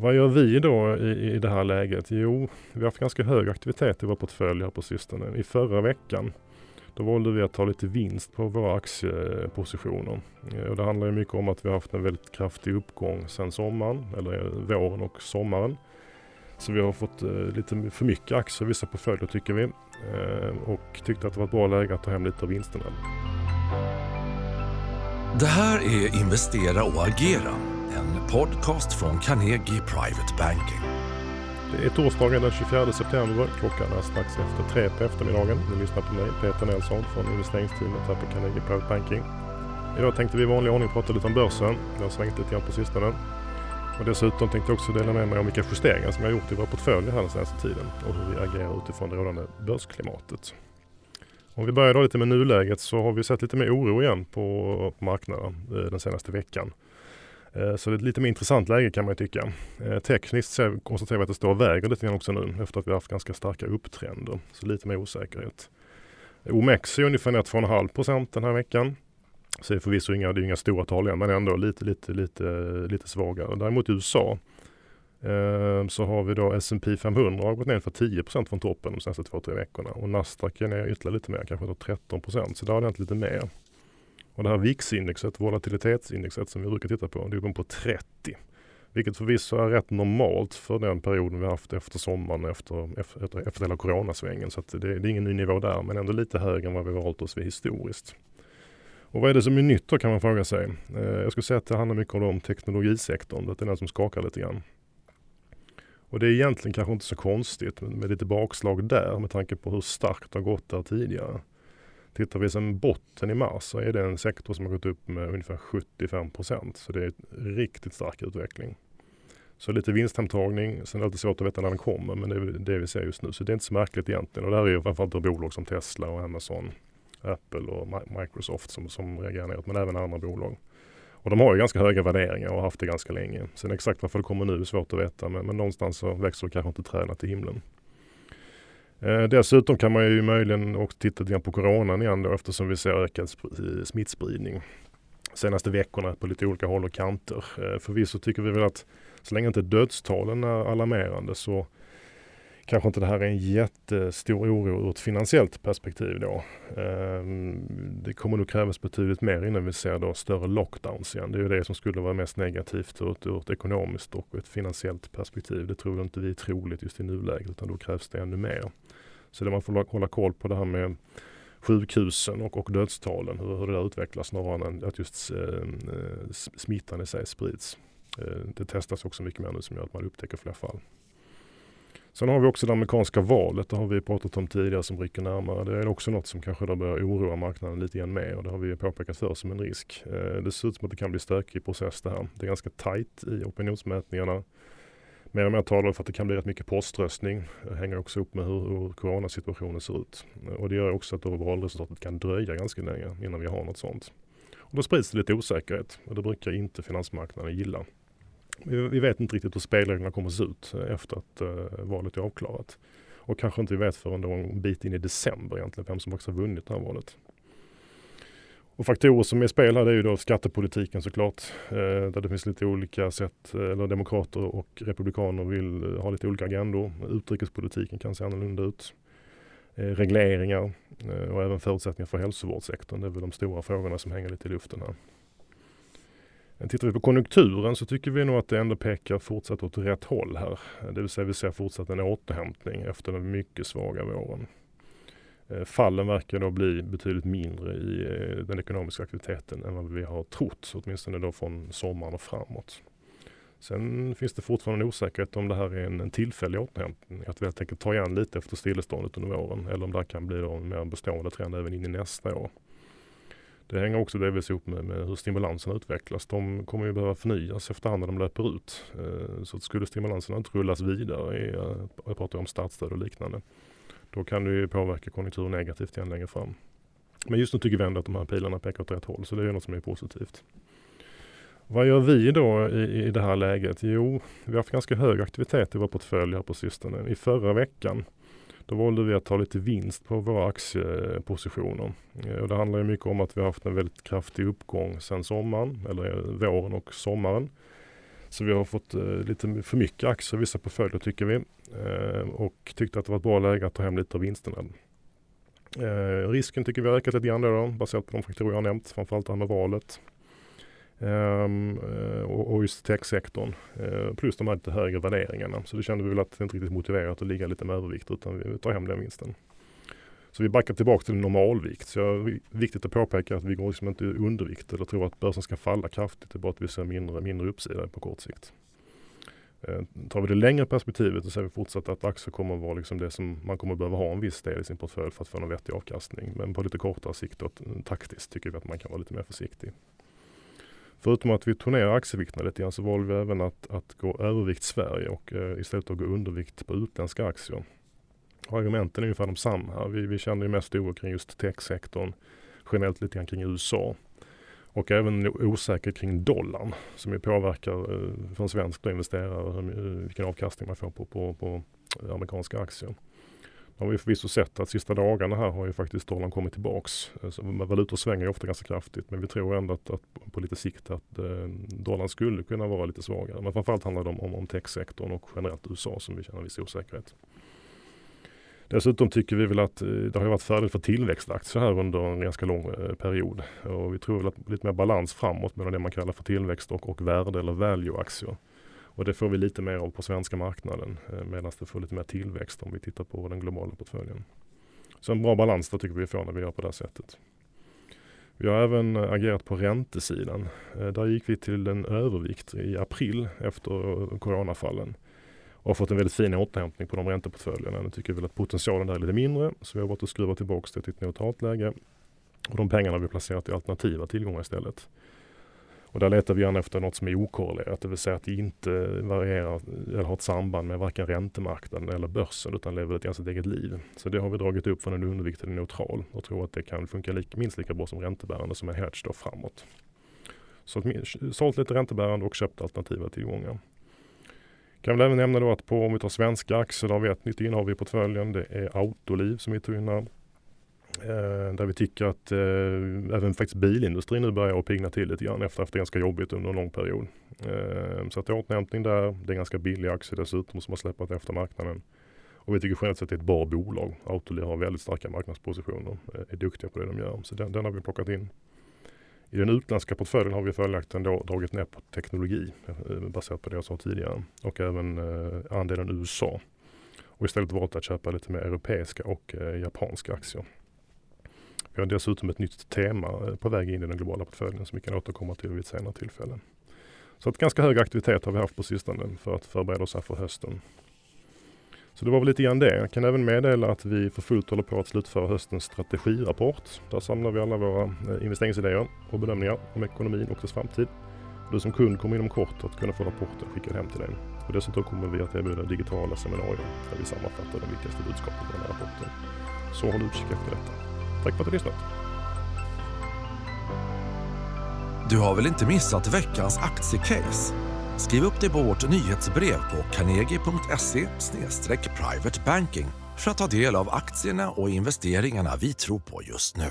Vad gör vi då i, i det här läget? Jo, vi har haft ganska hög aktivitet i vår portfölj här på sistone. I förra veckan då valde vi att ta lite vinst på våra aktiepositioner. Eh, och det handlar ju mycket om att vi har haft en väldigt kraftig uppgång sedan sommaren, eller eh, våren och sommaren. Så vi har fått eh, lite för mycket aktier i vissa portföljer tycker vi. Eh, och tyckte att det var ett bra läge att ta hem lite av vinsterna. Det här är Investera och agera, en podcast från Carnegie Private Banking. Det är torsdagen den 24 september. Klockan är strax efter tre på eftermiddagen. Ni lyssnar på mig, Peter Nelson från investeringsteamet här på Carnegie Private Banking. Idag tänkte vi i vanlig ordning prata lite om börsen. Det har svängt lite grann på sistone. Och dessutom tänkte jag också dela med mig om vilka justeringar som jag gjort i våra portföljer här den senaste tiden och hur vi agerar utifrån det rådande börsklimatet. Om vi börjar då lite med nuläget så har vi sett lite mer oro igen på marknaden eh, den senaste veckan. Eh, så det är ett lite mer intressant läge kan man tycka. Eh, tekniskt tekniskt konstaterar vi att det står och väger lite grann också nu efter att vi haft ganska starka upptrender. Så lite mer osäkerhet. OMX är ungefär ner 2,5% den här veckan. Så det är förvisso inga, det är inga stora tal igen men ändå lite, lite, lite, lite svagare. Däremot i USA eh, så har vi då S&P 500 har gått ner för 10% från toppen de senaste två, tre veckorna. Och Nasdaq är ner ytterligare lite mer, kanske 13% Så där har det hänt lite mer. Och det här VIX-indexet, volatilitetsindexet som vi brukar titta på, det är på 30. Vilket förvisso är rätt normalt för den perioden vi haft efter sommaren efter, efter, efter hela coronasvängen. Så det, det, är ingen ny nivå där men ändå lite högre än vad vi valt oss vid historiskt. Och vad är det som är nytt då kan man fråga sig. Eh, jag skulle säga att det handlar mycket om teknologisektorn, att det är den som skakar lite grann. Och det är egentligen kanske inte så konstigt med lite bakslag där med tanke på hur starkt det har gått där tidigare. Tittar vi sedan botten i mars så är det en sektor som har gått upp med ungefär 75 procent. Så det är en riktigt stark utveckling. Så lite vinsthemtagning, sen är det alltid svårt att veta när den kommer men det är det vi ser just nu. Så det är inte så märkligt egentligen. Och det här är ju framförallt bolag som Tesla och Amazon, Apple och Microsoft som, som reagerar neråt men även andra bolag. Och de har ju ganska höga värderingar och har haft det ganska länge. Sen exakt varför det kommer nu är svårt att veta men, men någonstans så växer kanske inte träden till himlen. Eh, dessutom kan man ju möjligen också titta lite på coronan igen då eftersom vi ser ökad eh, smittspridning senaste veckorna på lite olika håll och kanter. Eh, förvisso tycker vi väl att så länge inte dödstalen är alarmerande så kanske inte det här är en jättestor oro ur ett finansiellt perspektiv då. Ehm, det kommer nog krävas betydligt mer innan vi ser då större lockdowns igen. Det är ju det som skulle vara mest negativt ur ett, ur ett ekonomiskt och ett finansiellt perspektiv. Det tror inte vi är troligt just i nuläget utan då krävs det ännu mer. Så det man får hålla koll på det här med sjukhusen och, och dödstalen, hur, hur det där utvecklas snarare än att just eh, smittan i sig sprids. Eh, det testas också mycket mer nu som gör att man upptäcker fler fall. Sen har vi också det amerikanska valet, det har vi pratat om tidigare som rycker närmare. Det är också något som kanske börjar oroa marknaden lite grann mer och det har vi påpekat för som en risk. Eh, det ser ut som att det kan bli stökig process det här. Det är ganska tajt i opinionsmätningarna. Mer och mer talar för att det kan bli rätt mycket poströstning. Det hänger också upp med hur, hur coronasituationen ser ut. Och det gör också att valresultatet kan dröja ganska länge innan vi har något sånt. Och då sprids det lite osäkerhet och det brukar inte finansmarknaden gilla. Vi vet inte riktigt hur spelreglerna kommer att se ut eh, efter att eh, valet är avklarat. Och kanske inte vi vet förrän en bit in i december egentligen vem som faktiskt har vunnit det här valet. Och faktorer som är i spel här är ju då skattepolitiken såklart. Eh, där det finns lite olika sätt, eh, eller demokrater och republikaner vill ha lite olika agendor. Utrikespolitiken kan se annorlunda ut. Eh, regleringar eh, och även förutsättningar för hälsovårdssektorn. Det är väl de stora frågorna som hänger lite i luften här. Tittar vi på konjunkturen så tycker vi nog att det ändå pekar fortsatt åt rätt håll här. Det vill säga vi ser fortsatt en återhämtning efter den mycket svaga våren. Eh, fallen verkar då bli betydligt mindre i eh, den ekonomiska aktiviteten än vad vi har trott, åtminstone då från sommaren och framåt. Sen finns det fortfarande en osäkerhet om det här är en, tillfällig återhämtning, att vi helt enkelt tar igen lite efter stilleståndet under våren eller om det här kan bli en mer bestående trend även in i nästa år. Det hänger också delvis ihop med, med hur stimulanserna utvecklas. De kommer ju behöva förnyas efterhand när de löper ut. Eh, så att skulle stimulanserna inte rullas vidare, eh, jag pratar om statsstöd och liknande, då kan det ju påverka konjunkturen negativt igen längre fram. Men just nu tycker vi ändå att de här pilarna pekar åt rätt håll, så det är något som är positivt. Vad gör vi då i, i det här läget? Jo, vi har haft ganska hög aktivitet i vår portfölj här på sistone. I förra veckan då valde vi att ta lite vinst på våra aktiepositioner. Eh, och det handlar ju mycket om att vi har haft en väldigt kraftig uppgång sedan sommaren, eller eh, våren och sommaren. Så vi har fått eh, lite för mycket aktier i vissa portföljer tycker vi. Eh, och tyckte att det var ett bra läge att ta hem lite av vinsterna. Eh, risken tycker vi har ökat lite grann då, baserat på de faktorer jag har nämnt, framförallt det här med valet. Um, och, och just techsektorn. Uh, plus de här lite högre värderingarna. Så det kände vi väl att det inte riktigt motiverat att ligga lite med övervikt utan vi tar hem den vinsten. Så vi backar tillbaka till normalvikt. Så det är viktigt att påpeka att vi går liksom inte undervikt eller tror att börsen ska falla kraftigt. Det är bara att vi ser mindre, mindre uppsida på kort sikt. Uh, tar vi det längre perspektivet så ser vi fortsatt att aktier kommer att vara liksom det som man kommer att behöva ha en viss del i sin portfölj för att få en vettig avkastning. Men på lite kortare sikt och taktiskt tycker vi att man kan vara lite mer försiktig. Förutom att vi tog ner aktievikterna lite grann så valde vi även att, att gå övervikt Sverige och eh, istället att gå undervikt på utländska aktier. Argumenten är ungefär de samma. Vi, vi känner ju mest oro kring just techsektorn, generellt lite grann kring USA. Och även osäkerhet kring dollarn som ju påverkar eh, för en svensk investerare eh, vilken avkastning man får på, på, på amerikanska aktier. Nu har vi förvisso sett att sista dagarna här har ju faktiskt dollarn kommit tillbaks. Eh, så valutor svänger ju ofta ganska kraftigt men vi tror ändå att, att på lite sikt att eh, dollarn skulle kunna vara lite svagare. Men framförallt handlar det om, om, om techsektorn och generellt USA som vi känner viss osäkerhet. Dessutom tycker vi väl att eh, det har varit fördel för tillväxtaktier här under en ganska lång eh, period. Och vi tror väl att lite mer balans framåt mellan det man kallar för tillväxt och, och värde eller value-aktier. Och det får vi lite mer av på svenska marknaden eh, medan det får lite mer tillväxt om vi tittar på den globala portföljen. Så en bra balans där tycker vi får när vi gör på det här sättet. Vi har även eh, agerat på räntesidan. Eh, där gick vi till en övervikt i april efter coronafallen och fått en väldigt fin återhämtning på de ränteportföljerna. Nu tycker vi att potentialen där är lite mindre så vi har varit och skruvat tillbaka det till ett neutralt läge. Och de pengarna har vi placerat i alternativa tillgångar istället. Och där letar vi gärna efter något som är okorrelerat, det vill säga att det inte varierar eller har ett samband med varken räntemarknaden eller börsen utan lever ett ganska eget liv. Så det har vi dragit upp från en undervikt till en neutral och tror att det kan funka lika, minst lika bra som räntebärande som en hedge då framåt. Så sålt lite räntebärande och köpt alternativa tillgångar. Kan väl även nämna då att på, om vi tar svenska aktier, där har vi ett nytt innehav i portföljen. Det är Autoliv som vi tog in här. Eh, där vi tycker att eh, även faktiskt bilindustrin nu börjar att pigna till lite grann efter att det ganska jobbigt under en lång period. Eh, så att det är återhämtning där. Det är ganska billig aktie dessutom som har släppt efter marknaden. Och vi tycker generellt sett att det är ett bra bolag. Autoliv har väldigt starka marknadspositioner, eh, är duktiga på det de gör. Så den, den har vi plockat in. I den utländska portföljen har vi följaktligen då dragit ner på teknologi eh, baserat på det jag sa tidigare och även eh, andelen USA. Och istället valt att köpa lite mer europeiska och eh, japanska aktier. Vi har dessutom ett nytt tema eh, på väg in i den globala portföljen som vi kan återkomma till vid ett senare tillfälle. Så att ganska hög aktivitet har vi haft på sistone för att förbereda oss här för hösten. Så det var väl lite grann det. Jag kan även meddela att vi för fullt håller på att slutföra höstens strategirapport. Där samlar vi alla våra eh, investeringsidéer och bedömningar om ekonomin och dess framtid. Du som kund kommer inom kort att kunna få rapporten skickad hem till dig. Och dessutom kommer vi att erbjuda digitala seminarier där vi sammanfattar de viktigaste budskapen i den här rapporten. Så håll utkik efter detta. Tack för att du lyssnat. Du har väl inte missat veckans aktiecase? Skriv upp dig på vårt nyhetsbrev på carnegie.se privatebanking för att ta del av aktierna och investeringarna vi tror på just nu.